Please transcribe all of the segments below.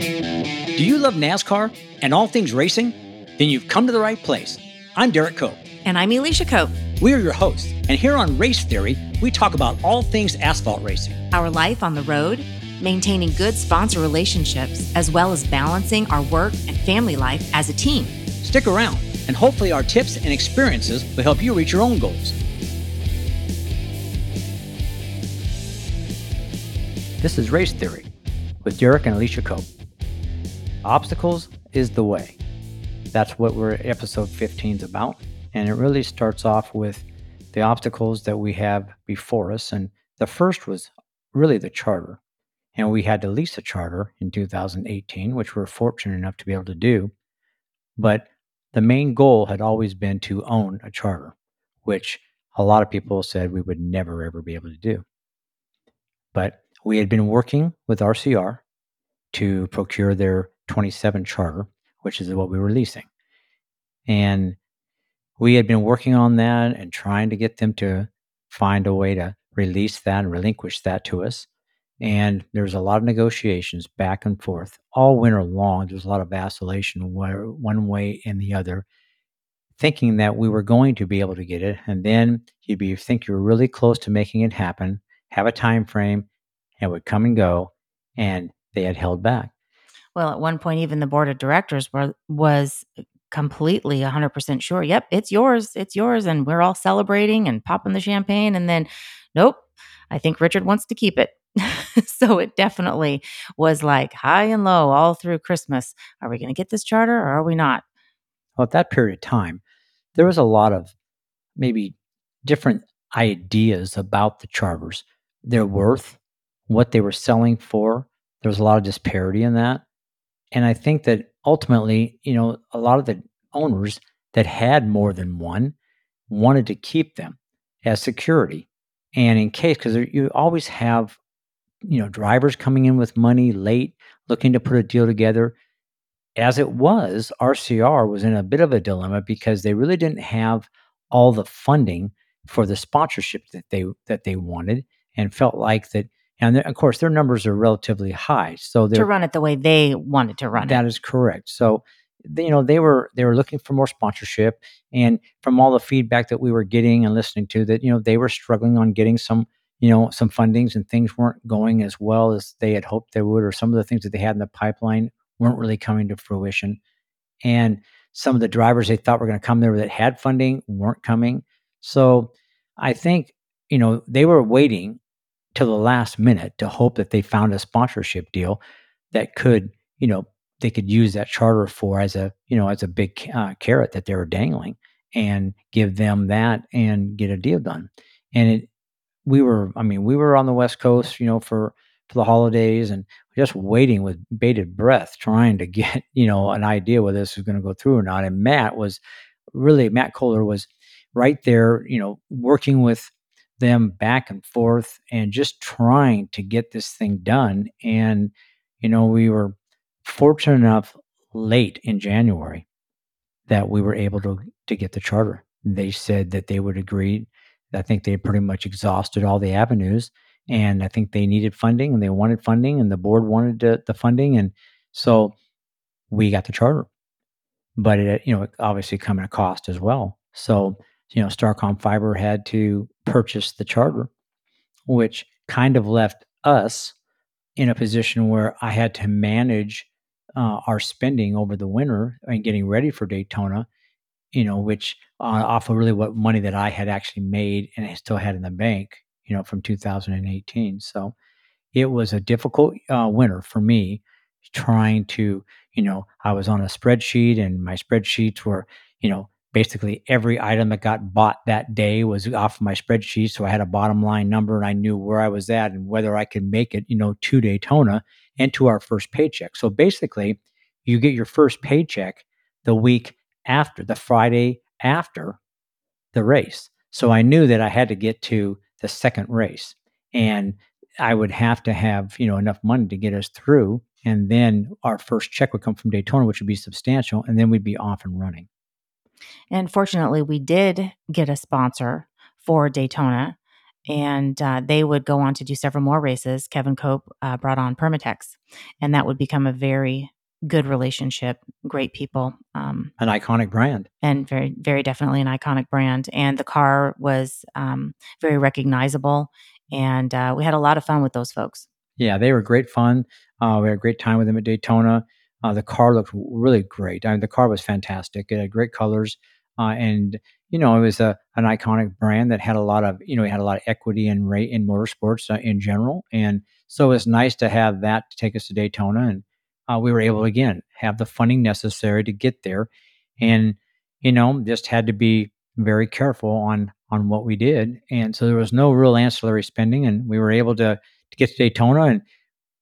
Do you love NASCAR and all things racing? Then you've come to the right place. I'm Derrike Cope. And I'm Elisha Cope. We are your hosts, and here on Race Theory, we talk about all things asphalt racing. Our life on the road, maintaining good sponsor relationships, as well as balancing our work and family life as a team. Stick around, and hopefully, our tips and experiences will help you reach your own goals. This is Race Theory with Derrike and Elisha Cope. Obstacles is the way. That's what we're episode 15 is about. And it really starts off with the obstacles that we have before us. And the first was really the charter. And we had to lease a charter in 2018, which we're fortunate enough to be able to do. But the main goal had always been to own a charter, which a lot of people said we would never ever be able to do. But we had been working with RCR to procure their 27 charter, which is what we were leasing. And we had been working on that and trying to get them to find a way to release that and relinquish that to us. And there was a lot of negotiations back and forth all winter long. There was a lot of vacillation one way and the other, thinking that we were going to be able to get it. And then you'd be think you're really close to making it happen, have a time frame, and would come and go. And they had held back. Well, at one point, even the board of directors were, was completely 100% sure. Yep, it's yours. It's yours. And we're all celebrating and popping the champagne. And then, nope, I think Richard wants to keep it. so it definitely was like high and low all through Christmas. Are we going to get this charter or are we not? Well, at that period of time, there was a lot of maybe different ideas about the charters, their worth, what they were selling for. There was a lot of disparity in that. And I think that ultimately, you know, a lot of the owners that had more than one wanted to keep them as security. And in case, because you always have, you know, drivers coming in with money late, looking to put a deal together. As it was, RCR was in a bit of a dilemma because they really didn't have all the funding for the sponsorship that they that they wanted, and felt like that and of course their numbers are relatively high so they're to run it the way they wanted to run that it. That is correct. So you know they were they were looking for more sponsorship and from all the feedback that we were getting and listening to that you know they were struggling on getting some you know some fundings and things weren't going as well as they had hoped they would or some of the things that they had in the pipeline weren't really coming to fruition. And some of the drivers they thought were going to come there that had funding weren't coming. So i think you know they were waiting to the last minute to hope that they found a sponsorship deal that could, you know, they could use that charter for as a, you know, as a big uh, carrot that they were dangling and give them that and get a deal done. And it, we were, I mean, we were on the West Coast, you know, for, for the holidays and just waiting with bated breath, trying to get, you know, an idea whether this was going to go through or not. And Matt was really, Matt Kohler was right there, you know, working with them back and forth and just trying to get this thing done. And, you know, we were fortunate enough late in January that we were able to, to get the charter. They said that they would agree. I think they pretty much exhausted all the avenues. And I think they needed funding and they wanted funding and the board wanted to, the funding. And so we got the charter. But it, you know, obviously come at a cost as well. So you know, Starcom Fiber had to purchase the charter, which kind of left us in a position where I had to manage uh, our spending over the winter and getting ready for Daytona, you know, which uh, off of really what money that I had actually made and I still had in the bank, you know, from 2018. So it was a difficult uh, winter for me trying to, you know, I was on a spreadsheet and my spreadsheets were, you know, basically every item that got bought that day was off my spreadsheet. So i had a bottom line number and i knew where i was at and whether i could make it you know to daytona and to our first paycheck. So basically you get your first paycheck the week after the friday after the race. So i knew that i had to get to the second race and i would have to have you know enough money to get us through. And then our first check would come from daytona which would be substantial and then we'd be off and running and fortunately, we did get a sponsor for Daytona. and uh, they would go on to do several more races. Kevin Cope uh, brought on Permatex, and that would become a very good relationship, great people, um, An iconic brand. and very, very definitely an iconic brand. And the car was um, very recognizable, and uh, we had a lot of fun with those folks. Yeah, they were great fun. Uh, we had a great time with them at Daytona. Uh, the car looked really great. I mean, the car was fantastic. It had great colors, uh, and you know, it was a an iconic brand that had a lot of you know, it had a lot of equity in rate in motorsports uh, in general. And so it was nice to have that to take us to Daytona, and uh, we were able to, again have the funding necessary to get there, and you know, just had to be very careful on on what we did. And so there was no real ancillary spending, and we were able to to get to Daytona and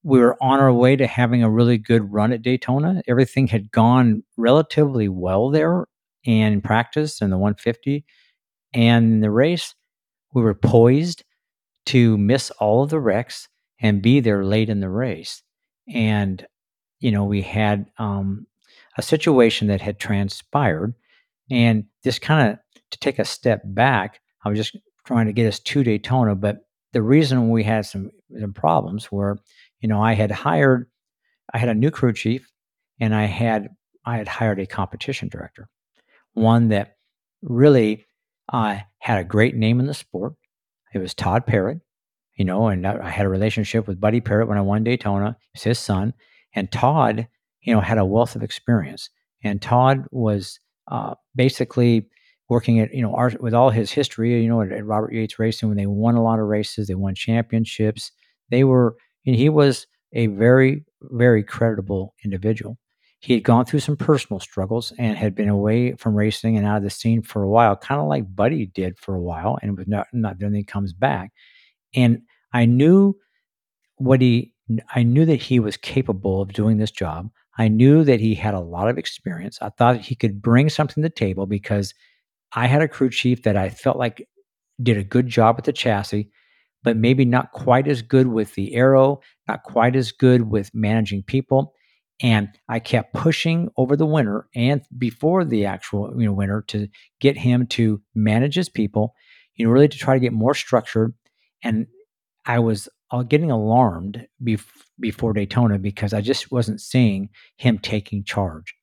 we were on our way to having a really good run at Daytona. Everything had gone relatively well there and in practice in the 150 and in the race we were poised to miss all of the wrecks and be there late in the race. And you know, we had um, a situation that had transpired and just kind of to take a step back, I was just trying to get us to Daytona, but the reason we had some, some problems were, you know, I had hired, I had a new crew chief, and I had I had hired a competition director, one that really uh, had a great name in the sport. It was Todd Parrott, you know, and I had a relationship with Buddy Parrott when I won Daytona. It's his son, and Todd, you know, had a wealth of experience. And Todd was uh, basically working at you know our, with all his history you know at, at robert yates racing when they won a lot of races they won championships they were and he was a very very creditable individual. He had gone through some personal struggles and had been away from racing and out of the scene for a while kind of like buddy did for a while and was not not then he comes back. And i knew what he i knew that he was capable of doing this job. I knew that he had a lot of experience. I thought he could bring something to the table because I had a crew chief that I felt like did a good job with the chassis, but maybe not quite as good with the aero, not quite as good with managing people. And I kept pushing over the winter and before the actual you know winter to get him to manage his people, you know, really to try to get more structured. And I was uh, getting alarmed bef- before Daytona because I just wasn't seeing him taking charge.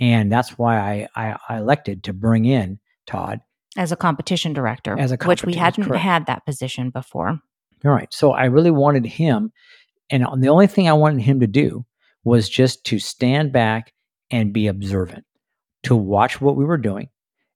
And that's why I, I, I elected to bring in Todd. As a competition director, As a which we hadn't correct. had that position before. All right. So I really wanted him, and the only thing I wanted him to do was just to stand back and be observant, to watch what we were doing,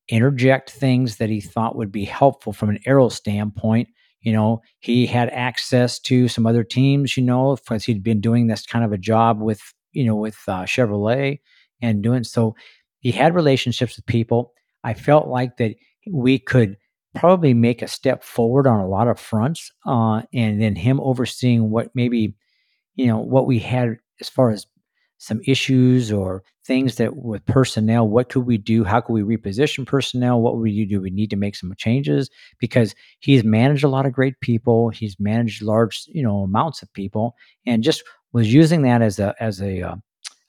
interject things that he thought would be helpful from an aero standpoint. You know, he had access to some other teams, you know, because he'd been doing this kind of a job with, you know, with uh, Chevrolet and doing so. He had relationships with people. I felt like that we could probably make a step forward on a lot of fronts, uh, and then him overseeing what maybe, you know, what we had as far as some issues or things that with personnel, what could we do? How could we reposition personnel? What would we do? We need to make some changes because he's managed a lot of great people. He's managed large, you know, amounts of people, and just was using that as a as a uh,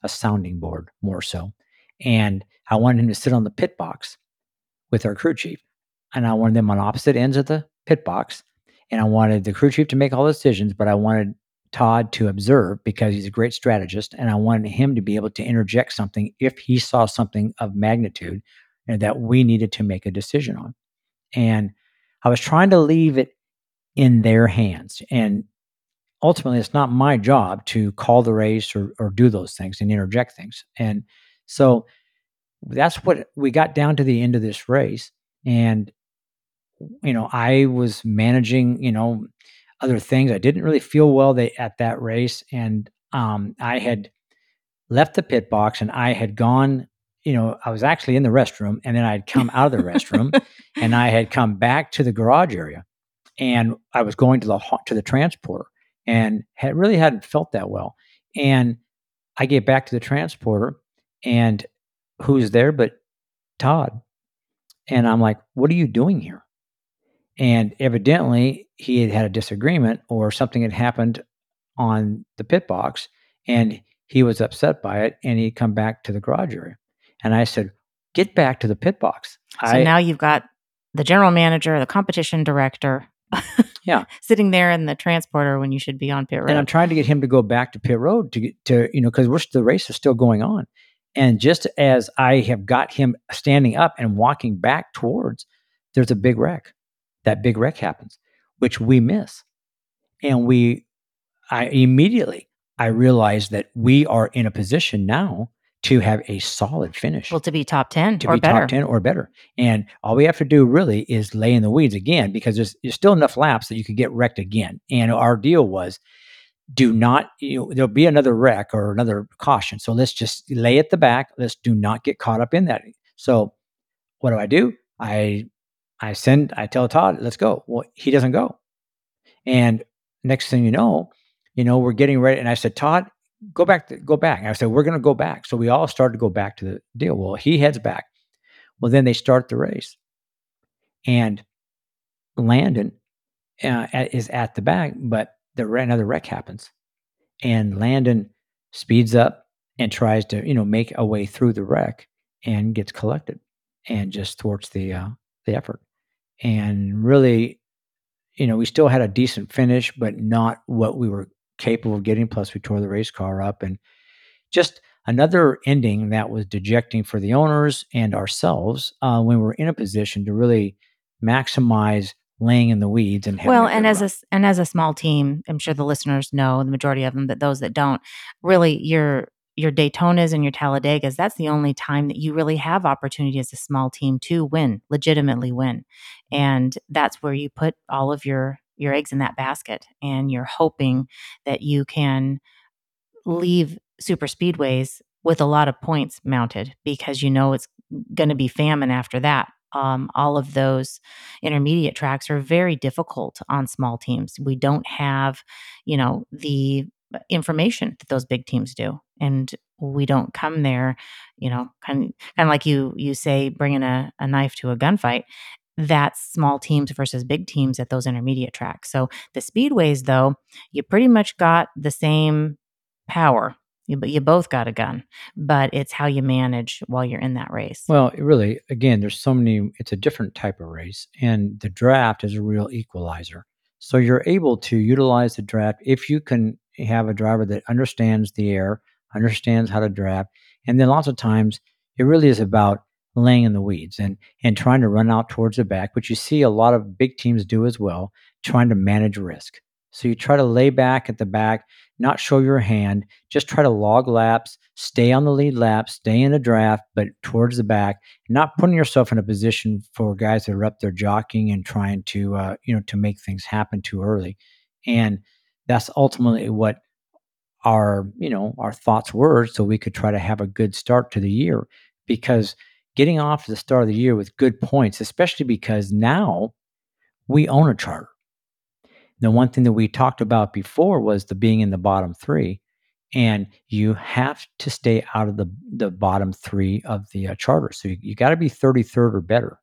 a sounding board more so. And I wanted him to sit on the pit box with our crew chief, and I wanted them on opposite ends of the pit box. And I wanted the crew chief to make all the decisions, but I wanted Todd to observe because he's a great strategist, and I wanted him to be able to interject something if he saw something of magnitude that we needed to make a decision on. And I was trying to leave it in their hands. And ultimately, it's not my job to call the race or, or do those things and interject things. And so that's what we got down to the end of this race. And, you know, I was managing, you know, other things. I didn't really feel well they, at that race. And um, I had left the pit box and I had gone, you know, I was actually in the restroom and then I'd come out of the restroom and I had come back to the garage area and I was going to the to the transporter and had really hadn't felt that well. And I get back to the transporter and who's there but Todd. And mm-hmm. I'm like, "What are you doing here?" And evidently he had had a disagreement or something had happened on the pit box and he was upset by it and he'd come back to the garage area. And I said, "Get back to the pit box." So I, now you've got the general manager, the competition director. Yeah. sitting there in the transporter when you should be on pit road. and I'm trying to get him to go back to pit road to get to you know because we're the race is still going on, and just as I have got him standing up and walking back towards, there's a big wreck. That big wreck happens, which we miss, and we, I immediately I realized that we are in a position now to have a solid finish well, to be top 10 to or be better. top 10 or better. And all we have to do really is lay in the weeds again because there's, there's still enough laps that you could get wrecked again. And our deal was do not, you know, there'll be another wreck or another caution. So let's just lay at the back. Let's do not get caught up in that. So what do I do? I I send I tell Todd, let's go. Well, he doesn't go. And next thing you know, you know, we're getting ready. And I said, Todd, go back to, go back. And I said, we're going to go back. So we all started to go back to the deal. Well, he heads back. Well, then they start the race, and Landon uh, is at the back, but the another wreck happens, and Landon speeds up and tries to you know make a way through the wreck and gets collected, and just thwarts the uh, the effort, and really, you know, we still had a decent finish, but not what we were capable of getting. Plus, we tore the race car up, and just another ending that was dejecting for the owners and ourselves uh, when we're in a position to really maximize laying in the weeds and Well, and as a and as a small team, I'm sure the listeners know the majority of them, but those that don't, really your your Daytonas and your Talladegas, that's the only time that you really have opportunity as a small team to win, legitimately win. Mm-hmm. And that's where you put all of your your eggs in that basket and you're hoping that you can leave super speedways with a lot of points mounted because you know it's going to be famine after that. Um, all of those intermediate tracks are very difficult on small teams. We don't have, you know, the information that those big teams do, and we don't come there, you know, kind kind of like you you say, bringing a, a knife to a gunfight. That's small teams versus big teams at those intermediate tracks. So the speedways, though, you pretty much got the same power. You, but you both got a gun, but it's how you manage while you're in that race. Well, really, again, there's so many, it's a different type of race, and the draft is a real equalizer. So you're able to utilize the draft if you can have a driver that understands the air, understands how to draft, and then lots of times it really is about laying in the weeds and and trying to run out towards the back, which you see a lot of big teams do as well, trying to manage risk. So you try to lay back at the back, not show your hand, just try to log laps, stay on the lead lap, stay in the draft, but towards the back, not putting yourself in a position for guys that are up there jockeying and trying to, uh, you know, to make things happen too early. And that's ultimately what our, you know, our thoughts were, so we could try to have a good start to the year. Because getting off to the start of the year with good points, especially because now we own a charter. The one thing that we talked about before was the being in the bottom three, and you have to stay out of the the bottom three of the uh, charter. So you, you got to be 33rd or better.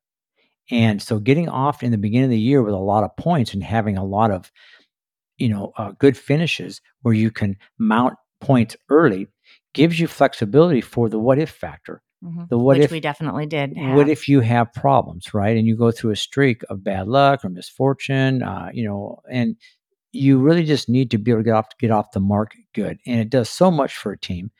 And so getting off in the beginning of the year with a lot of points and having a lot of you know uh, good finishes where you can mount points early gives you flexibility for the what if factor. Mhm. The what Which if we definitely did. Have. what if you have problems, right? And you go through a streak of bad luck or misfortune, uh, you know, and you really just need to be able to get off get off the mark good, and it does so much for a team.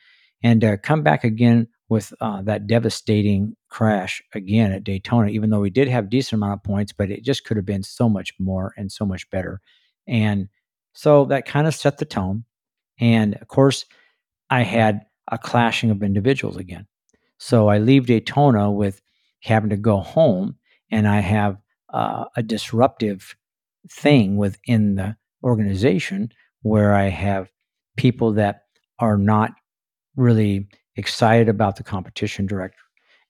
And uh, come back again with uh, that devastating crash again at Daytona, even though we did have decent amount of points, but it just could have been so much more and so much better. And so that kind of set the tone. And of course, I had a clashing of individuals again. So I leave Daytona with having to go home, and I have uh, a disruptive thing within the organization where I have people that are not really excited about the competition director.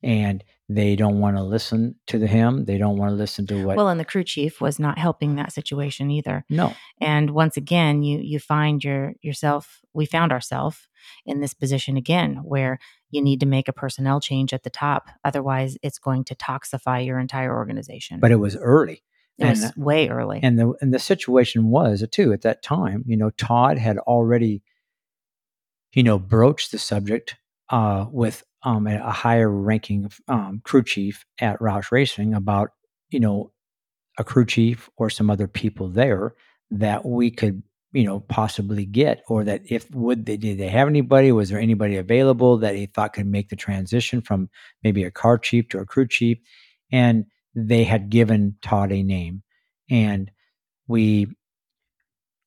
And they don't want to listen to the him they don't want to listen to what well, and the crew chief was not helping that situation either. no And once again, you you find your yourself. We found ourselves in this position again, where you need to make a personnel change at the top, otherwise, it's going to toxify your entire organization. but it was early it was and- way early. and the and the situation was too at that time you know todd had already you know broached the subject uh, with um, a, higher ranking um, crew chief at roush racing about you know a crew chief or some other people there that we could you know possibly get or that if would they did they have anybody? Was there anybody available that he thought could make the transition from maybe a car chief to a crew chief? And they had given todd a name. And we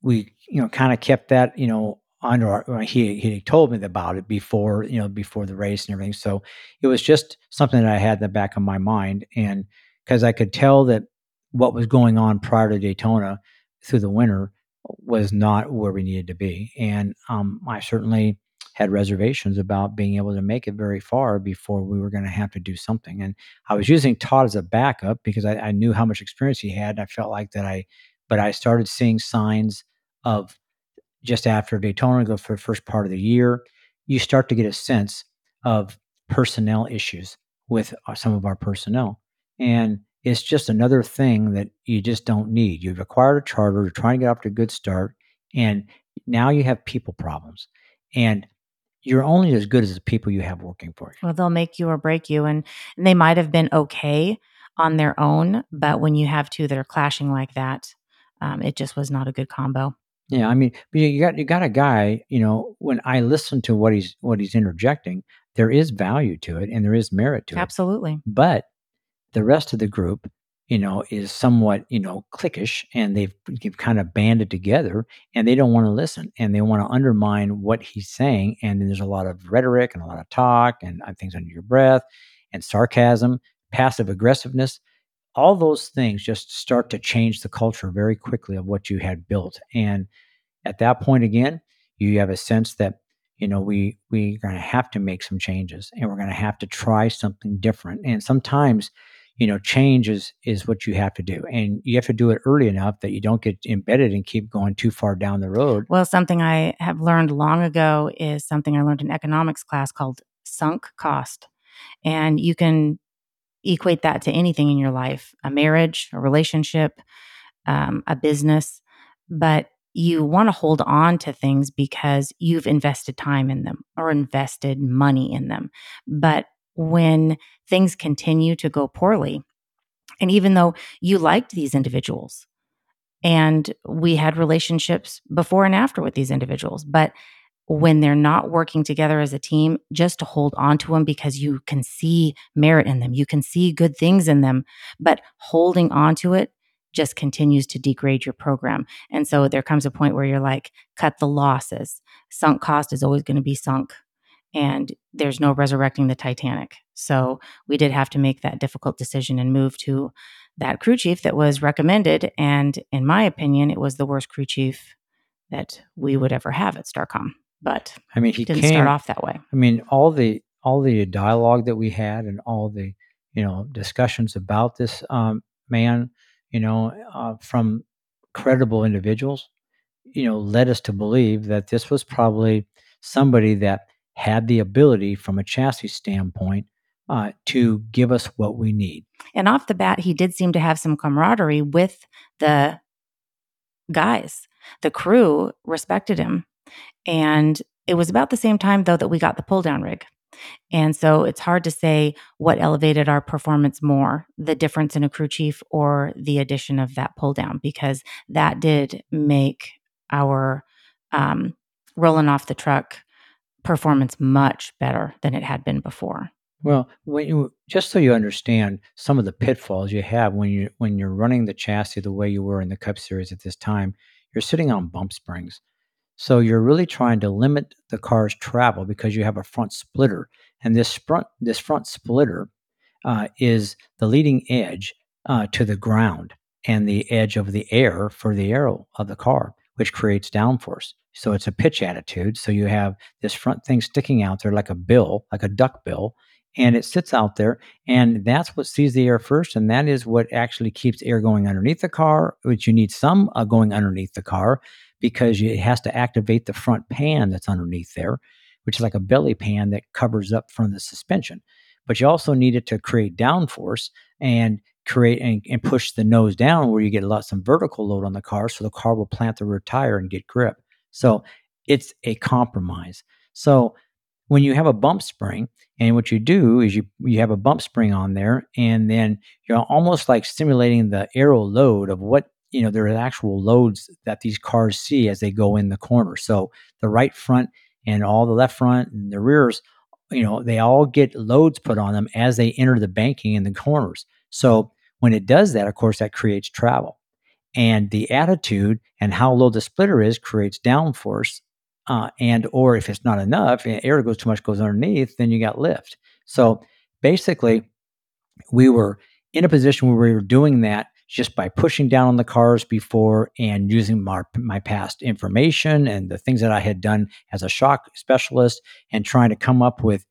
we you know kind of kept that you know under he he told me about it before you know before the race and everything. So it was just something that i had in the back of my mind and because i could tell that what was going on prior to daytona through the winter was not where we needed to be. And um, i certainly had reservations about being able to make it very far before we were going to have to do something. And i was using todd as a backup because I, I knew how much experience he had and i felt like that i but i started seeing signs of just after Daytona, go for the first part of the year, you start to get a sense of personnel issues with uh, some of our personnel. And it's just another thing that you just don't need. You've acquired a charter, you're trying to get off to a good start, and now you have people problems. And you're only as good as the people you have working for you. Well, they'll make you or break you. And, and they might have been okay on their own, but when you have two that are clashing like that, um, it just was not a good combo. Yeah, I mean, you got you got a guy. You know, when I listen to what he's what he's interjecting, there is value to it and there is merit to Absolutely. it. Absolutely. But the rest of the group, you know, is somewhat you know cliquish, and they've, they've kind of banded together, and they don't want to listen, and they want to undermine what he's saying, and then there's a lot of rhetoric and a lot of talk and uh, things under your breath, and sarcasm, passive aggressiveness all those things just start to change the culture very quickly of what you had built. And at that point again you have a sense that you know we we're going to have to make some changes and we're going to have to try something different. And sometimes you know change is is what you have to do. And you have to do it early enough that you don't get embedded and keep going too far down the road. Well something i have learned long ago is something i learned in economics class called sunk cost. And you can equate that to anything in your life a marriage, a relationship, um, a business. But you want to hold on to things because you've invested time in them or invested money in them. But when things continue to go poorly, and even though you liked these individuals and we had relationships before and after with these individuals, but when they're not working together as a team, just to hold on to them because you can see merit in them, you can see good things in them, but holding on to it just continues to degrade your program. And so there comes a point where you're like, cut the losses. Sunk cost is always going to be sunk, and there's no resurrecting the Titanic. So we did have to make that difficult decision and move to that crew chief that was recommended. And in my opinion, it was the worst crew chief that we would ever have at Starcom but I mean, he didn't came, start off that way. I mean, all the all the dialogue that we had and all the you know discussions about this um, man, you know, uh, from credible individuals, you know, led us to believe that this was probably somebody that had the ability, from a chassis standpoint, uh, to give us what we need. And off the bat, he did seem to have some camaraderie with the guys. The crew respected him and it was about the same time, though, that we got the pull down rig. And so it's hard to say what elevated our performance more the difference in a crew chief or the addition of that pull down, because that did make our um, rolling off the truck performance much better than it had been before. Well, when you just so you understand some of the pitfalls you have when you when you're running the chassis the way you were in the Cup Series at this time, you're sitting on bump springs. So you're really trying to limit the car's travel because you have a front splitter, and this front this front splitter uh, is the leading edge uh, to the ground and the edge of the air for the aero of the car, which creates downforce. So it's a pitch attitude. So you have this front thing sticking out there like a bill, like a duck bill, and it sits out there, and that's what sees the air first, and that is what actually keeps air going underneath the car, which you need some uh, going underneath the car because it has to activate the front pan that's underneath there, which is like a belly pan that covers up from the suspension. But you also need it to create downforce and create and, and, push the nose down where you get a lot some vertical load on the car, so the car will plant the rear tire and get grip. So it's a compromise. So when you have a bump spring, and what you do is you you have a bump spring on there, and then you're almost like simulating the aero load of what you know there are actual loads that these cars see as they go in the corner. So the right front and all the left front and the rears, you know, they all get loads put on them as they enter the banking in the corners. So when it does that, of course, that creates travel. And the attitude and how low the splitter is creates downforce uh, and or if it's not enough, air goes too much goes underneath, then you got lift. So basically, we were in a position where we were doing that just by pushing down on the cars before and using my, my past information and the things that I had done as a shock specialist and trying to come up with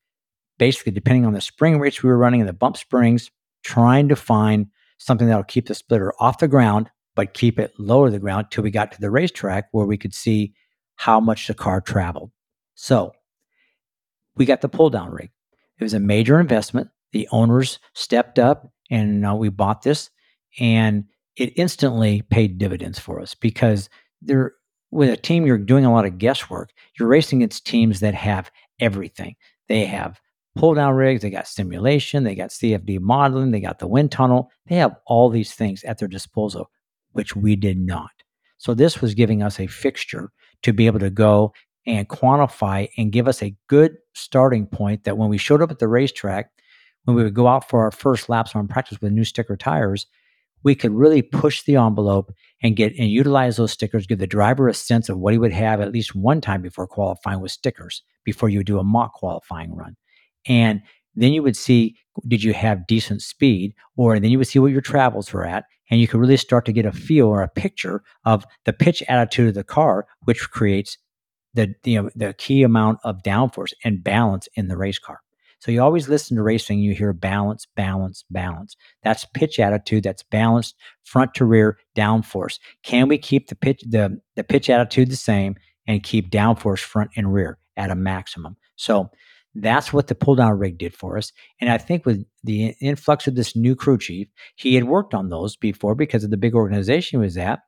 basically depending on the spring rates we were running and the bump springs, trying to find something that'll keep the splitter off the ground but keep it lower the ground till we got to the racetrack where we could see how much the car traveled. So we got the pull down rig. It was a major investment. The owners stepped up and uh, we bought this, and it instantly paid dividends for us because there, with a team, you're doing a lot of guesswork. You're racing against teams that have everything. They have pull down rigs, they got simulation, they got CFD modeling, they got the wind tunnel. They have all these things at their disposal, which we did not. So this was giving us a fixture to be able to go and quantify and give us a good starting point that when we showed up at the racetrack, when we would go out for our first laps on practice with new sticker tires, we could really push the envelope and get and utilize those stickers, give the driver a sense of what he would have at least one time before qualifying with stickers before you do a mock qualifying run. And then you would see did you have decent speed, or then you would see what your travels were at, and you could really start to get a feel or a picture of the pitch attitude of the car, which creates the you know the key amount of downforce and balance in the race car. So you always listen to racing, you hear balance, balance, balance. That's pitch attitude. That's balanced front to rear downforce. Can we keep the pitch the the pitch attitude the same and keep downforce front and rear at a maximum? So that's what the pull down rig did for us. And I think with the influx of this new crew chief, he had worked on those before because of the big organization he was at.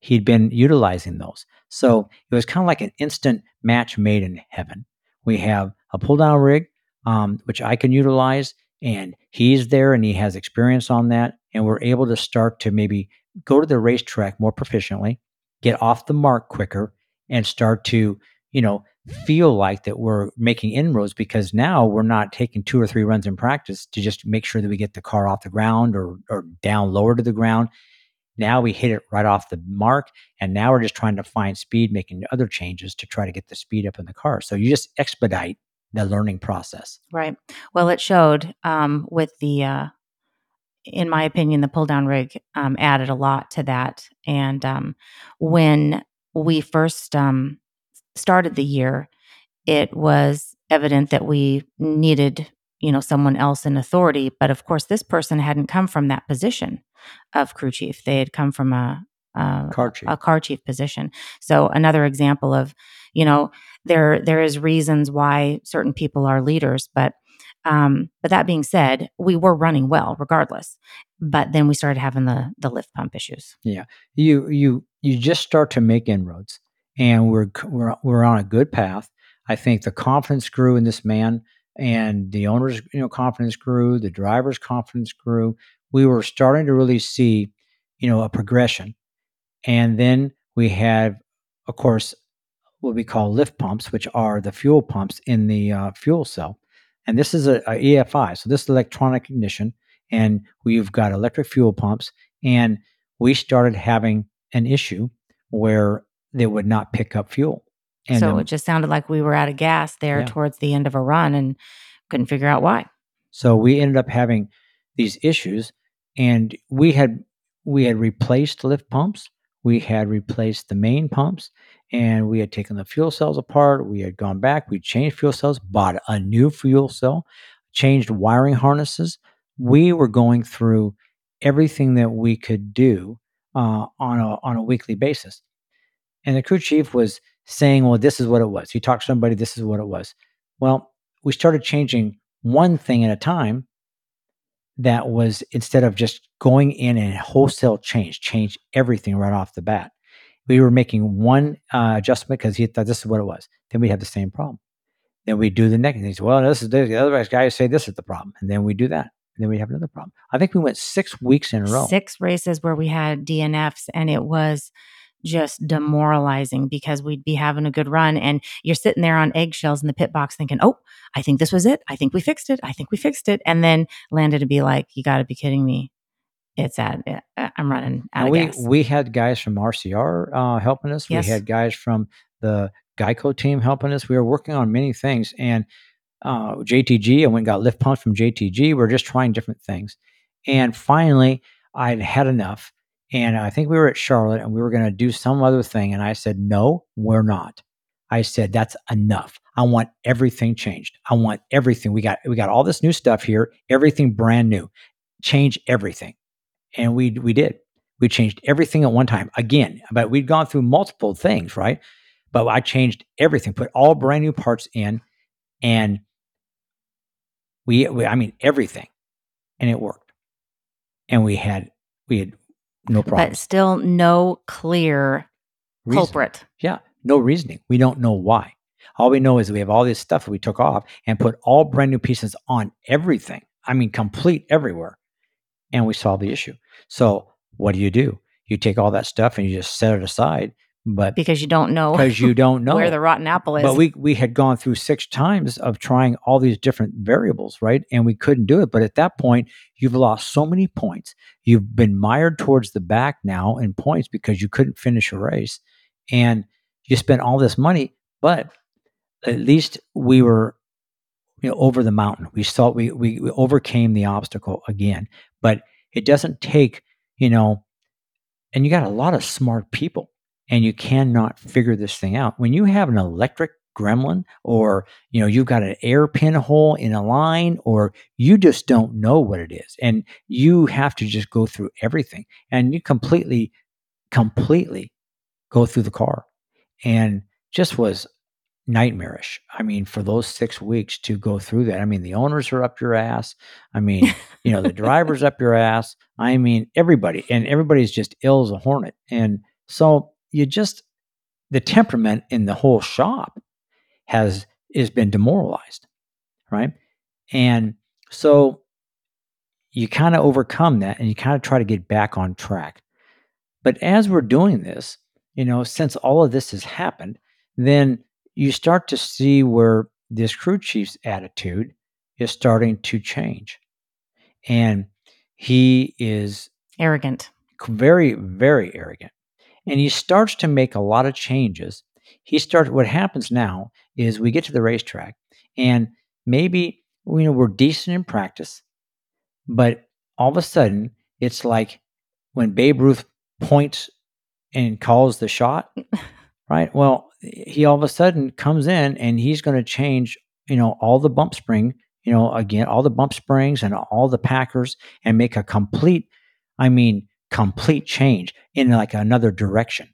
He'd been utilizing those. So it was kind of like an instant match made in heaven. We have a pull down rig, um, which I can utilize, and he's there and he has experience on that. And we're able to start to maybe go to the racetrack more proficiently, get off the mark quicker, and start to, you know, feel like that we're making inroads because now we're not taking two or three runs in practice to just make sure that we get the car off the ground or, or down lower to the ground. Now we hit it right off the mark, and now we're just trying to find speed, making other changes to try to get the speed up in the car. So you just expedite the learning process. Right. Well, it showed um, with the, uh, in my opinion, the pull down rig um, added a lot to that. And um, when we first um, started the year, it was evident that we needed, you know, someone else in authority. But of course, this person hadn't come from that position of crew chief. They had come from a, a car chief. a car chief position. So another example of, you know, there there is reasons why certain people are leaders, but um, but that being said, we were running well regardless. But then we started having the the lift pump issues. Yeah, you you you just start to make inroads and we're we're we're on a good path. I think the confidence grew in this man, and the owner's you know confidence grew, the driver's confidence grew. We were starting to really see, you know, a progression, and then we had, of course, what we call lift pumps, which are the fuel pumps in the uh, fuel cell, and this is a, a EFI, so this is electronic ignition, and we've got electric fuel pumps, and we started having an issue where they would not pick up fuel. And so it just sounded like we were out of gas there yeah. towards the end of a run and couldn't figure out why. So we ended up having these issues and we had we had replaced lift pumps, we had replaced the main pumps and we had taken the fuel cells apart, we had gone back, we changed fuel cells, bought a new fuel cell, changed wiring harnesses. We were going through everything that we could do uh, on a on a weekly basis. And the crew chief was saying, well, this is what it was. He talked to somebody, this is what it was. Well, we started changing one thing at a time that was instead of just going in and wholesale change, change everything right off the bat. We were making one uh, adjustment because he thought this is what it was. Then we had the same problem. then we do the next. And he said, well, this is the other guys say this is the problem, and then we do that, and then we have another problem. I think we went six weeks in a row. Six races where we had DNFs, and it was just demoralizing because we'd be having a good run and you're sitting there on eggshells in the pit box thinking, oh, I think this was it. I think we fixed it. I think we fixed it. And then landed to be like, you got to be kidding me. It's at, uh, I'm running out And of we gas. we had guys from RCR uh, helping us. Yes. We had guys from the Geico team helping us. We were working on many things, and uh, JTG. I went and got lift pumps from JTG. We are just trying different things, and finally, I'd had enough. And I think we were at Charlotte, and we were going to do some other thing. And I said, "No, we're not." I said, "That's enough. I want everything changed. I want everything. We got we got all this new stuff here. Everything brand new. Change everything." And we we did. We changed everything at one time. Again but we'd gone through multiple things right? But i changed everything put all brand new parts in and we, we i mean everything and it worked. And we had we had no problem but still no clear culprit. yeah no reasoning. We don't know why. All we know is we have all this stuff that we took off and put all brand new pieces on everything. I mean complete everywhere and we solve the issue. So what do you do? You take all that stuff and you just set it aside, but because you don't know because you don't know where the rotten apple is. But we we had gone through six times of trying all these different variables, right? And we couldn't do it. But at that point, you've lost so many points. You've been mired towards the back now in points because you couldn't finish a race, and you spent all this money. But at least we were you know over the mountain we saw we, we we overcame the obstacle again but it doesn't take you know and you got a lot of smart people and you cannot figure this thing out. When you have an electric gremlin or you know you've got an air pinhole in a line or you just don't know what it is and you have to just go through everything and you completely completely go through the car. And just was nightmarish. I mean, for those six weeks to go through that, I mean, the owners are up your ass. I mean, you know, the driver's up your ass. I mean, everybody, and everybody's just ill as a hornet. And so you just, the temperament in the whole shop has has been demoralized, right? And so you kind of overcome that and you kind of try to get back on track. But as we're doing this, you know, since all of this has happened, then you start to see where this crew chief's attitude is starting to change. And he is arrogant, very, very arrogant. And he starts to make a lot of changes. He starts, what happens now is we get to the racetrack and maybe, you know, we're decent in practice, but all of a sudden it's like when Babe Ruth points and calls the shot, right? Well, he all of a sudden comes in and he's going to change, you know, all the bump spring, you know, again, all the bump springs and all the packers and make a complete, I mean, complete change in like another direction,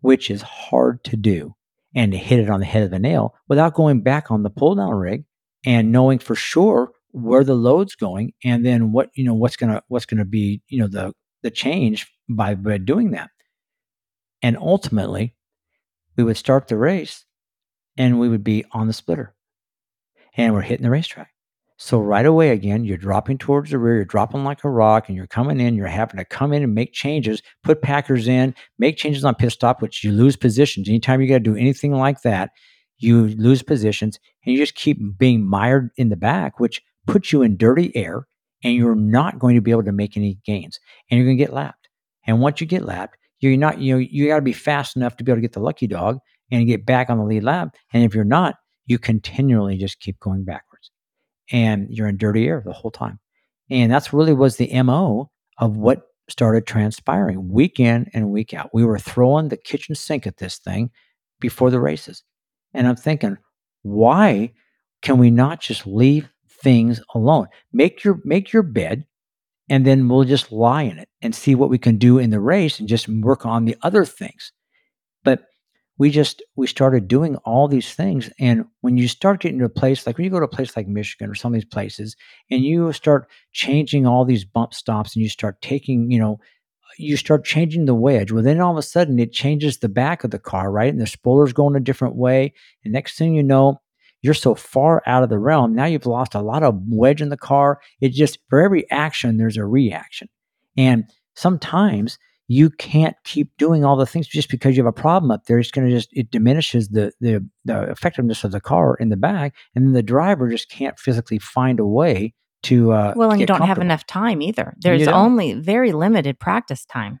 which is hard to do and to hit it on the head of the nail without going back on the pull down rig and knowing for sure where the load's going and then what, you know, what's going to, what's going to be, you know, the, the change by, by doing that. And ultimately, we would start the race and we would be on the splitter and we're hitting the racetrack. So right away again, you're dropping towards the rear, you're dropping like a rock, and you're coming in, you're having to come in and make changes, put packers in, make changes on pit stop, which you lose positions. Anytime you got to do anything like that, you lose positions and you just keep being mired in the back, which puts you in dirty air and you're not going to be able to make any gains and you're going to get lapped. And once you get lapped, you're not, you know, you got to be fast enough to be able to get the lucky dog and get back on the lead lap. And if you're not, you continually just keep going backwards and you're in dirty air the whole time. And that's really was the MO of what started transpiring week in and week out. We were throwing the kitchen sink at this thing before the races. And I'm thinking, why can we not just leave things alone? Make your make your bed and then we'll just lie in it and see what we can do in the race and just work on the other things. But we just we started doing all these things and when you start getting to a place like when you go to a place like michigan or some of these places and you start changing all these bump stops and you start taking you know you start changing the wedge well then all of a sudden it changes the back of the car right and the spoiler's going a different way and next thing you know you're so far out of the realm. Now you've lost a lot of wedge in the car. It just, for every action, there's a reaction. And sometimes you can't keep doing all the things just because you have a problem up there. It's going to just it diminishes the, the the effectiveness of the car in the back, and then the driver just can't physically find a way to. Uh, well, and you don't have enough time either. There's only very limited practice time.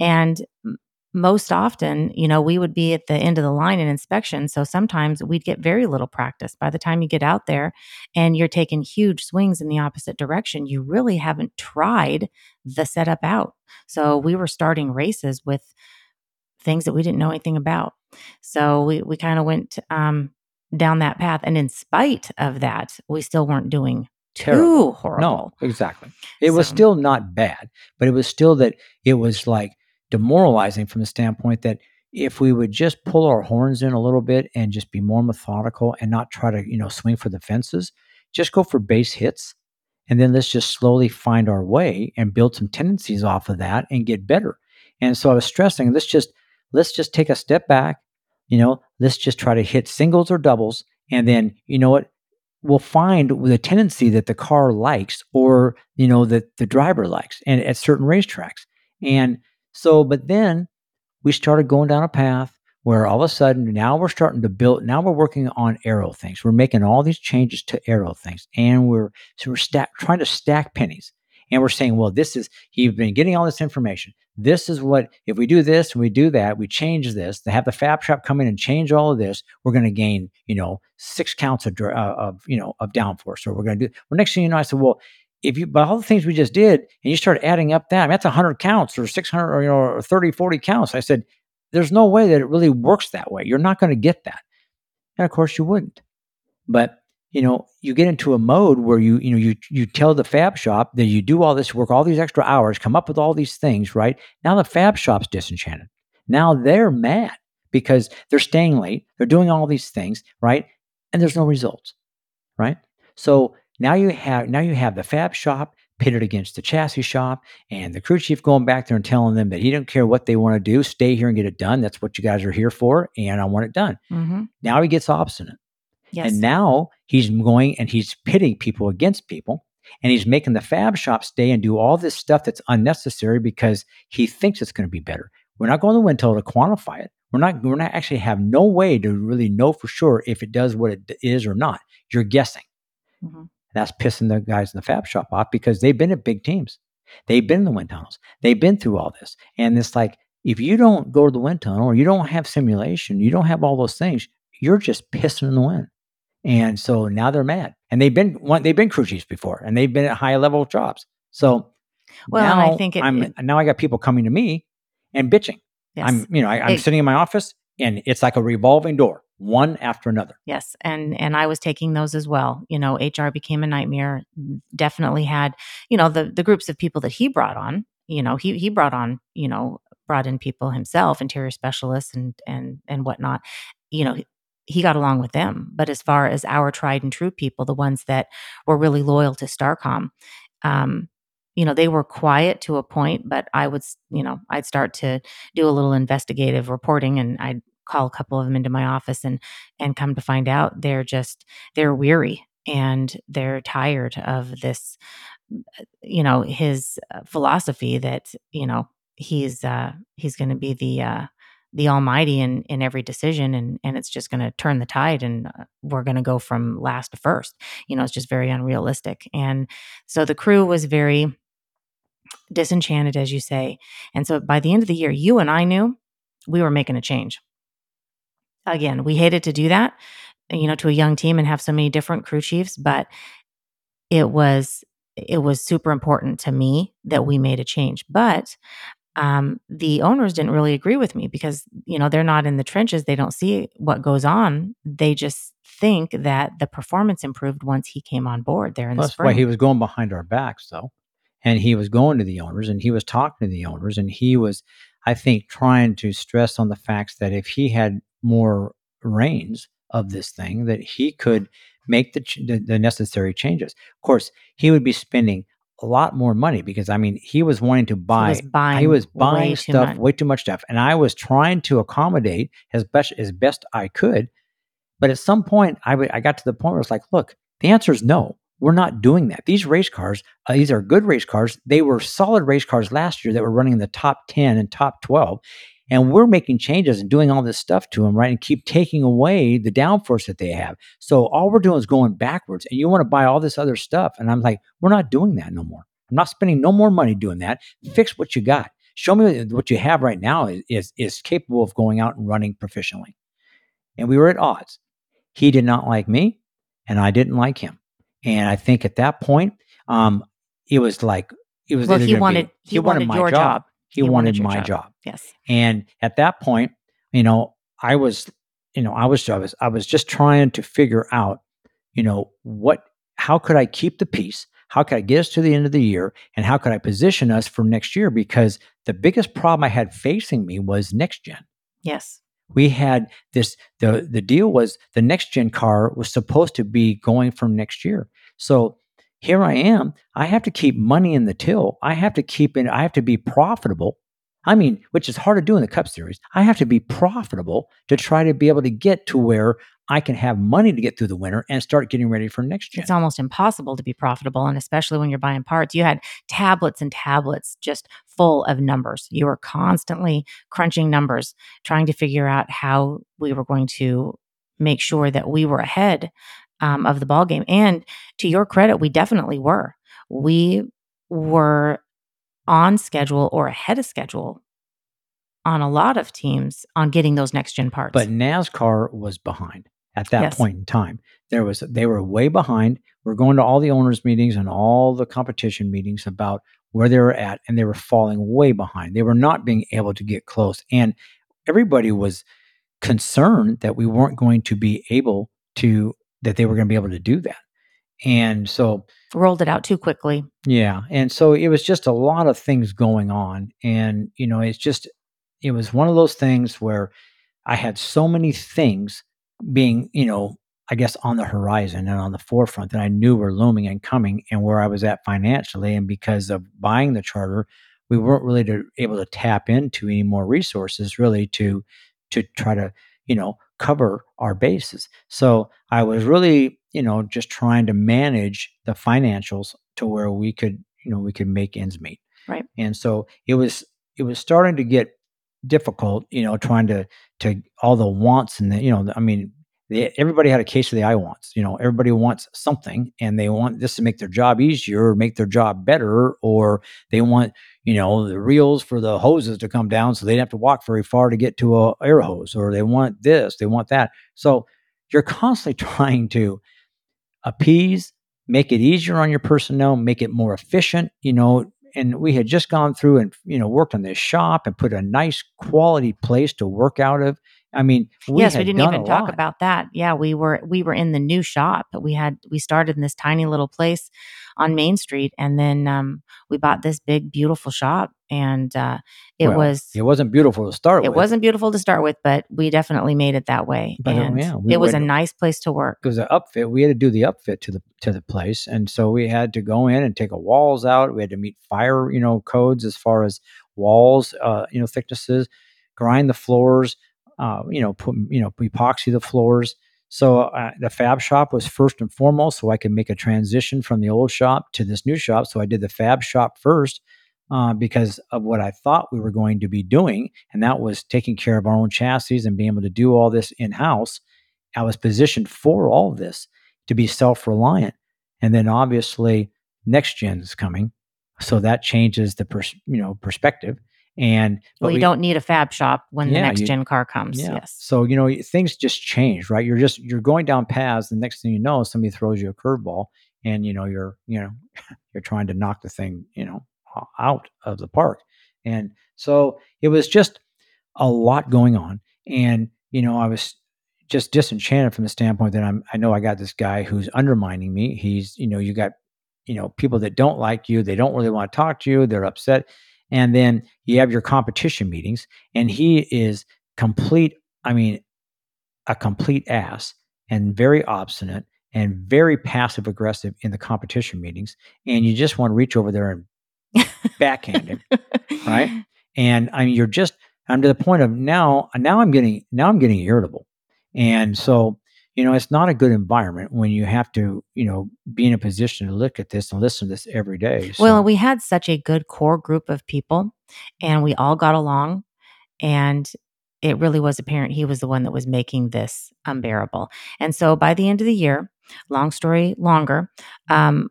And m- most often, you know, we would be at the end of the line in inspection. So sometimes we'd get very little practice. By the time you get out there and you're taking huge swings in the opposite direction, you really haven't tried the setup out. So we were starting races with things that we didn't know anything about. So we, we kind of went um, down that path. And in spite of that, we still weren't doing too horrible. No, exactly. It was still not bad, but it was still that it was like demoralizing from the standpoint that if we would just pull our horns in a little bit and just be more methodical and not try to, you know, swing for the fences, just go for base hits. And then let's just slowly find our way and build some tendencies off of that and get better. And so I was stressing, let's just let's just take a step back, you know, let's just try to hit singles or doubles. And then, you know what, we'll find the tendency that the car likes or you know that the driver likes and at certain racetracks and so but then we started going down a path where all of a sudden now we're starting to build now we're working on aero things. We're making all these changes to aero things and we're so we're stack, trying to stack pennies. And we're saying well this is you've been getting all this information. This is what if we do this and we do that we change this to have the fab shop come in and change all of this we're going to gain you know six counts of, uh, of you know of downforce. Or we're going to do well next thing you know i said well if you by all the things we just did and you start adding up that I mean, that's 100 counts or 600 or you know or 30 40 counts. I said there's no way that it really works that way. You're not going to get that. And of course you wouldn't. But you know you get into a mode where you you know you you tell the fab shop that you do all this work all these extra hours come up with all these things right? Now the fab shop's disenchanted. Now they're mad because they're staying late they're doing all these things right? And there's no results right? So now you have now you have the fab shop pitted against the chassis shop and the crew chief going back there and telling them that he don't care what they want to do stay here and get it done that's what you guys are here for and i want it done hmm now he gets obstinate Yes. and now he's going and he's pitting people against people. And he's making the fab shop stay and do all this stuff that's unnecessary because he thinks it's going to be better. We're not going to wind tunnel to quantify it. We're not. We're not actually have no way to really know for sure if it does what it is or not. You're guessing. Mhm. That's pissing the guys in the fab shop off because they've been at big teams. They've been in the wind tunnels. They've been through all this. And it's like if you don't go to the wind tunnel or you don't have simulation, you don't have all those things. You're just pissing in the wind. And so now they're mad. And they've been one, they've been crew chiefs before, and they've been at high level jobs. So Well, now I think it- I'm it- now I got people coming to me and bitching. yes. I'm you know I, I'm It- sitting in my office and it's like a revolving door, one after another. Yes, and and I was taking those as well. You know, HR became a nightmare. Definitely had, you know, the the groups of people that he brought on. You know, he he brought on, you know, brought in people himself, interior specialists and and and whatnot. You know, he, got along with them. But as far as our tried and true people, the ones that were really loyal to Starcom, um, you know, they were quiet to a point. But I would, you know, I'd start to do a little investigative reporting, and I'd call a couple of them into my office and and come to find out they're just they're weary and they're tired of this you know his uh, philosophy that you know he's uh he's going to be the uh the almighty in in every decision and and it's just going to turn the tide and uh, we're going to go from last to first. You know it's just very unrealistic. And so the crew was very disenchanted as you say. And so by the end of the year you and I knew we were making a change again we hated to do that you know to a young team and have so many different crew chiefs but it was it was super important to me that we made a change but um, the owners didn't really agree with me because you know they're not in the trenches they don't see what goes on they just think that the performance improved once he came on board there in the That's spring why he was going behind our backs, though. And he was going to the owners and he was talking to the owners and he was, I think, trying to stress on the facts that if he had more reins of this thing, that he could make the, ch- the, necessary changes. Of course, he would be spending a lot more money because, I mean, he was wanting to buy he was buying he was buying too stuff, way too much stuff, and I was trying to accommodate as best as best I could. But at some point, I w- I got to the point where it's like, look, the answer is no. We're not doing that. These race cars, uh, these are good race cars. They were solid race cars last year that were running in the top 10 and top 12. And we're making changes and doing all this stuff to them, right? And keep taking away the downforce that they have. So all we're doing is going backwards. And you want to buy all this other stuff. And I'm like, we're not doing that no more. I'm not spending no more money doing that. Fix what you got. Show me what you have right now is, is, is capable of going out and running proficiently. And we were at odds. He did not like me, and I didn't like him. And I think at that point, um, it was like it was. Well, he gonna be- wanted he, wanted, my your job. He, He wanted, wanted my job. job. Yes. And at that point, you know, I was, you know, I was, I was, I was just trying to figure out, you know, what, how could I keep the peace? How could I get us to the end of the year? And how could I position us for next year? Because the biggest problem I had facing me was next gen. Yes. We had this, the, the deal was the next gen car was supposed to be going from next year. So here I am. I have to keep money in the till. I have to keep it, I have to be profitable. I mean, which is hard to do in the Cup Series. I have to be profitable to try to be able to get to where I can have money to get through the winter and start getting ready for next year. It's almost impossible to be profitable. And especially when you're buying parts, you had tablets and tablets just full of numbers. You were constantly crunching numbers, trying to figure out how we were going to make sure that we were ahead um, of the ball game. And to your credit, we definitely were. We were on schedule or ahead of schedule on a lot of teams on getting those next gen parts. But NASCAR was behind at that Yes. point in time. There was they were way behind. We're going to all the owners meetings and all the competition meetings about where they were at, and they were falling way behind. They were not being able to get close, and everybody was concerned that we weren't going to be able to that they were going to be able to do that. And so rolled it out too quickly. yeah. And so it was just a lot of things going on. And, you know, it's just, it was one of those things where I had so many things being, you know, I guess on the horizon and on the forefront that I knew were looming and coming and where I was at financially. And because of buying the charter, we weren't really to, able to tap into any more resources really to, to try to, you know, cover our bases. So I was mm-hmm. really, you know, just trying to manage the financials to where we could, you know, we could make ends meet. Right. And so it was it was starting to get difficult, you know, trying to to all the wants and the, you know, I mean, the, everybody had a case of the I wants. You know, everybody wants something, and they want this to make their job easier, or make their job better, or they want you know the reels for the hoses to come down, so they don't have to walk very far to get to a air hose, or they want this, they want that. So you're constantly trying to appease, make it easier on your personnel, make it more efficient. You know, and we had just gone through and you know worked on this shop and put a nice quality place to work out of. I mean, we yes, we didn't even talk lot. about that. Yeah, we were we were in the new shop. We had we started in this tiny little place on Main Street, and then um, we bought this big, beautiful shop, and uh, it Well, was It wasn't beautiful to start with it with. wasn't beautiful to start with, but we definitely made it that way, But, uh, and yeah, we it was a went- nice place to work. It was an upfit. We had to do the upfit to the to the place, and so we had to go in and take the walls out. We had to meet fire, you know, codes as far as walls, uh, you know, thicknesses, grind the floors, uh, you know, put you know, epoxy the floors. So uh, the fab shop was first and foremost, so I could make a transition from the old shop to this new shop. So I did the fab shop first. Uh, because of what I thought we were going to be doing, and that was taking care of our own chassis and being able to do all this in house. I was positioned for all of this to be self reliant. And then obviously next gen is coming. So that changes the pers- you know perspective. And Well, you we- don't need a fab shop when the next you- gen car comes. yeah. Yes. So you know things just change, right? You're just you're going down paths. The next thing you know, somebody throws you a curveball, and you know you're you know you're trying to knock the thing you know out of the park. And so it was just a lot going on, and you know I was just disenchanted from the standpoint that I'm I know I got this guy who's undermining me. He's you know you got you know people that don't like you, they don't really want to talk to you, they're upset. And then you have your competition meetings, and he is complete i mean a complete ass and very obstinate and very passive aggressive in the competition meetings and you just want to reach over there and backhand him right? and i mean you're just i'm to the point of now now i'm getting now i'm getting irritable and so you know, it's not a good environment when you have to, you know, be in a position to look at this and listen to this every day. Well, we had such a good core group of people and we all got along and it really was apparent he was the one that was making this unbearable. And so by the end of the year, long story longer, um,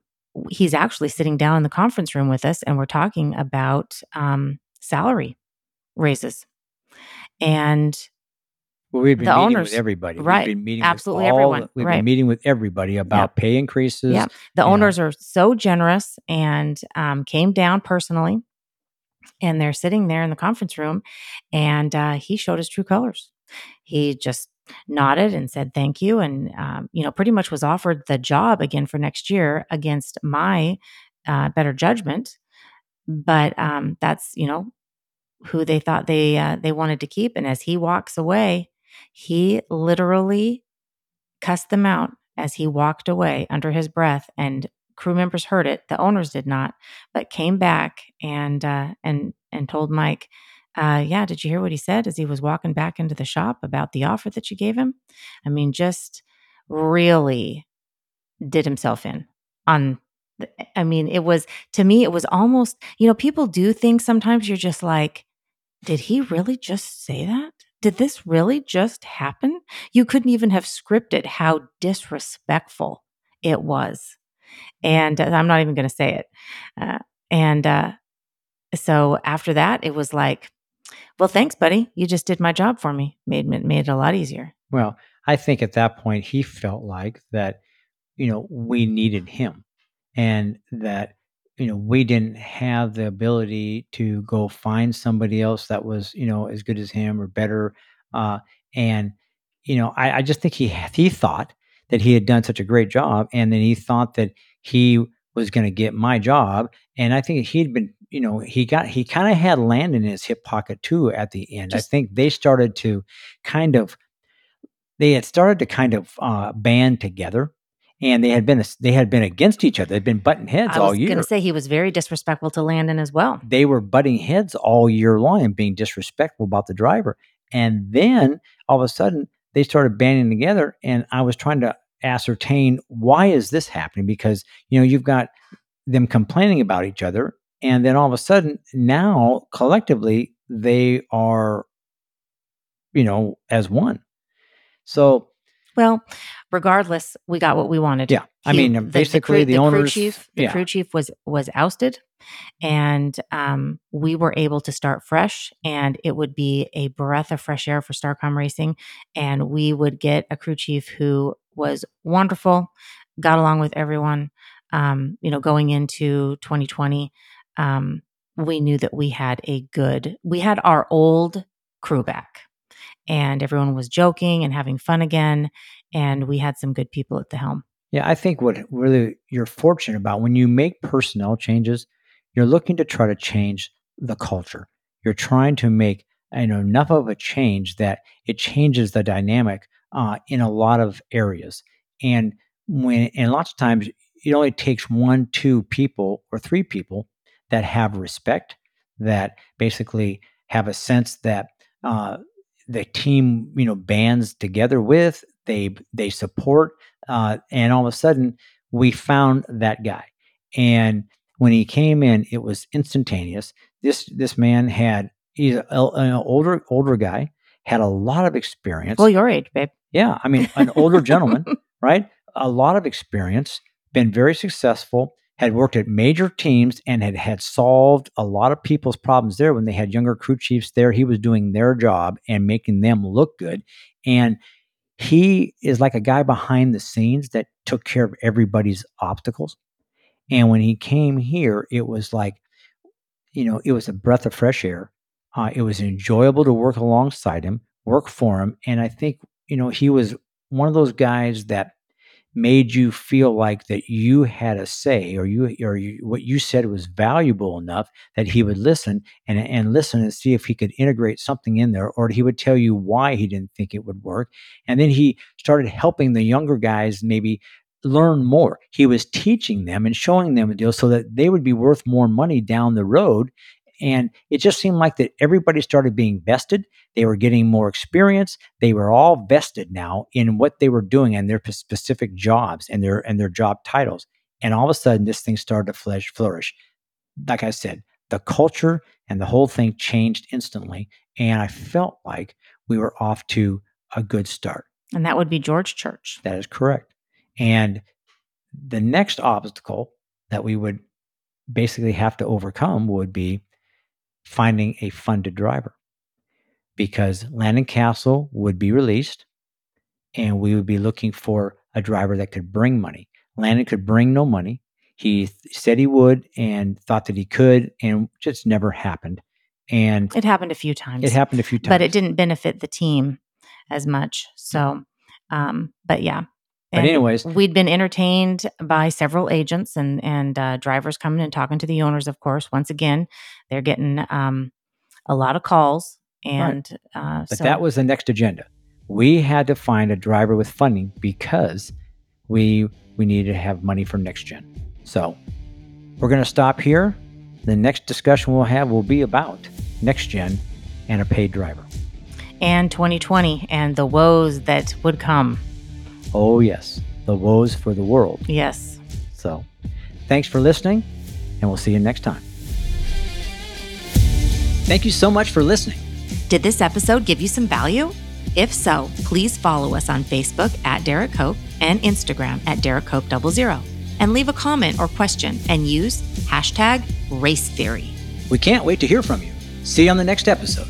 he's actually sitting down in the conference room with us and we're talking about um, salary raises. And well, we've been The meeting with owners- everybody. We've right, been meeting absolutely with all, everyone, We've right. been meeting with everybody about pay increases. Yeah. the you know. owners are so generous and um, came down personally. And they're sitting there in the conference room and uh, he showed his true colors. He just nodded and said thank you and um, you know pretty much was offered the job again for next year against my uh, better judgment but um, that's you know who they thought they uh, they wanted to keep and as he walks away he literally cussed them out as he walked away under his breath and crew members heard it. The owners did not but came back and uh, and and told mike uh, yeah did you hear what he said as he was walking back into the shop about the offer that you gave him? I mean just really did himself in on the- i mean it was to me it was almost you know people do things sometimes you're just like did he really just say that did this really just happen? You couldn't even have scripted how disrespectful it was. And uh, i'm not even going to say it. Uh, and uh, so after that it was like well thanks buddy. You just did my job for me. Made made it a lot easier. Well, I think at that point he felt like that, you know, we needed him and that, you know, we didn't have the ability to go find somebody else that was, you know, as good as him or better. Uh, and, you know, I, I just think he he thought that he had done such a great job and then he thought that he was going to get my job. And I think he'd been, you know, he got he kind of had Landon in his hip pocket too at the end. Just- I think they started to kind of they had started to kind of uh, band together, and they had been they had been against each other. They'd been butting heads all year. i was going to say he was very disrespectful to landon as well they were butting heads all year long and being disrespectful about the driver. And then all of a sudden they started banding together, and I was trying to ascertain why is this happening because you know you've got them complaining about each other, and then all of a sudden now collectively they are you know as one. So Well, regardless, we got what we wanted. Yeah, I He- mean, the- the basically, crew- the crew owners- chief, the yeah. crew chief was was ousted, and um, we were able to start fresh. And it would be a breath of fresh air for Starcom Racing, and we would get a crew chief who was wonderful, got along with everyone. Um, you know, going into 2020, um, we knew that we had a good, we had our old crew back and everyone was joking and having fun again. And we had some good people at the helm. Yeah, I think what really you're fortunate about when you make personnel changes, you're looking to try to change the culture. You're trying to make you know enough of a change that it changes the dynamic uh, in a lot of areas. And when and lots of times it only takes one, two people or three people that have respect, that basically have a sense that uh, the team you know bands together with they they support uh, and all of a sudden we found that guy. And when he came in it was instantaneous. This this man had he's a, an older older guy had a lot of experience. Well, your age, babe. yeah i mean an older gentleman right? A lot of experience been very successful had worked at major teams and had had solved a lot of people's problems there when they had younger crew chiefs there. He was doing their job and making them look good. And he is like a guy behind the scenes that took care of everybody's obstacles. And when he came here it was like you know it was a breath of fresh air. Uh, it was enjoyable to work alongside him work for him. And i think you know he was one of those guys that made you feel like that you had a say or you or you, what you said was valuable enough that he would listen and and listen and see if he could integrate something in there or he would tell you why he didn't think it would work. And then he started helping the younger guys maybe learn more. He was teaching them and showing them a deal so that they would be worth more money down the road And it just seemed like that everybody started being vested. They were getting more experience. They were all vested now in what they were doing and their specific jobs and their and their job titles. And all of a sudden, this thing started to flesh, flourish. Like I said, the culture and the whole thing changed instantly. And I felt like we were off to a good start. And that would be George Church. That is correct. And the next obstacle that we would basically have to overcome would be finding a funded driver because Landon Cassill would be released and we would be looking for a driver that could bring money. Landon could bring no money. He said he would and thought that he could, and just never happened. And it happened a few times. It happened a few times, but it didn't benefit the team as much. So, um, but yeah. But anyways, we'd been entertained by several agents and and uh, drivers coming and talking to the owners. Of course, once again, they're getting um, a lot of calls, and uh, but so that was the next agenda. We had to find a driver with funding because we we needed to have money for next gen. So we're going to stop here. The next discussion we'll have will be about next gen and a paid driver. and 2020 and the woes that would come. Oh yes, the woes for the world. Yes. So thanks for listening, and we'll see you next time. Thank you so much for listening. Did this episode give you some value? If so, please follow us on Facebook at Derrike Cope and Instagram at Derrike Cope 00 and leave a comment or question and use hashtag race theory. We can't wait to hear from you. See you on the next episode.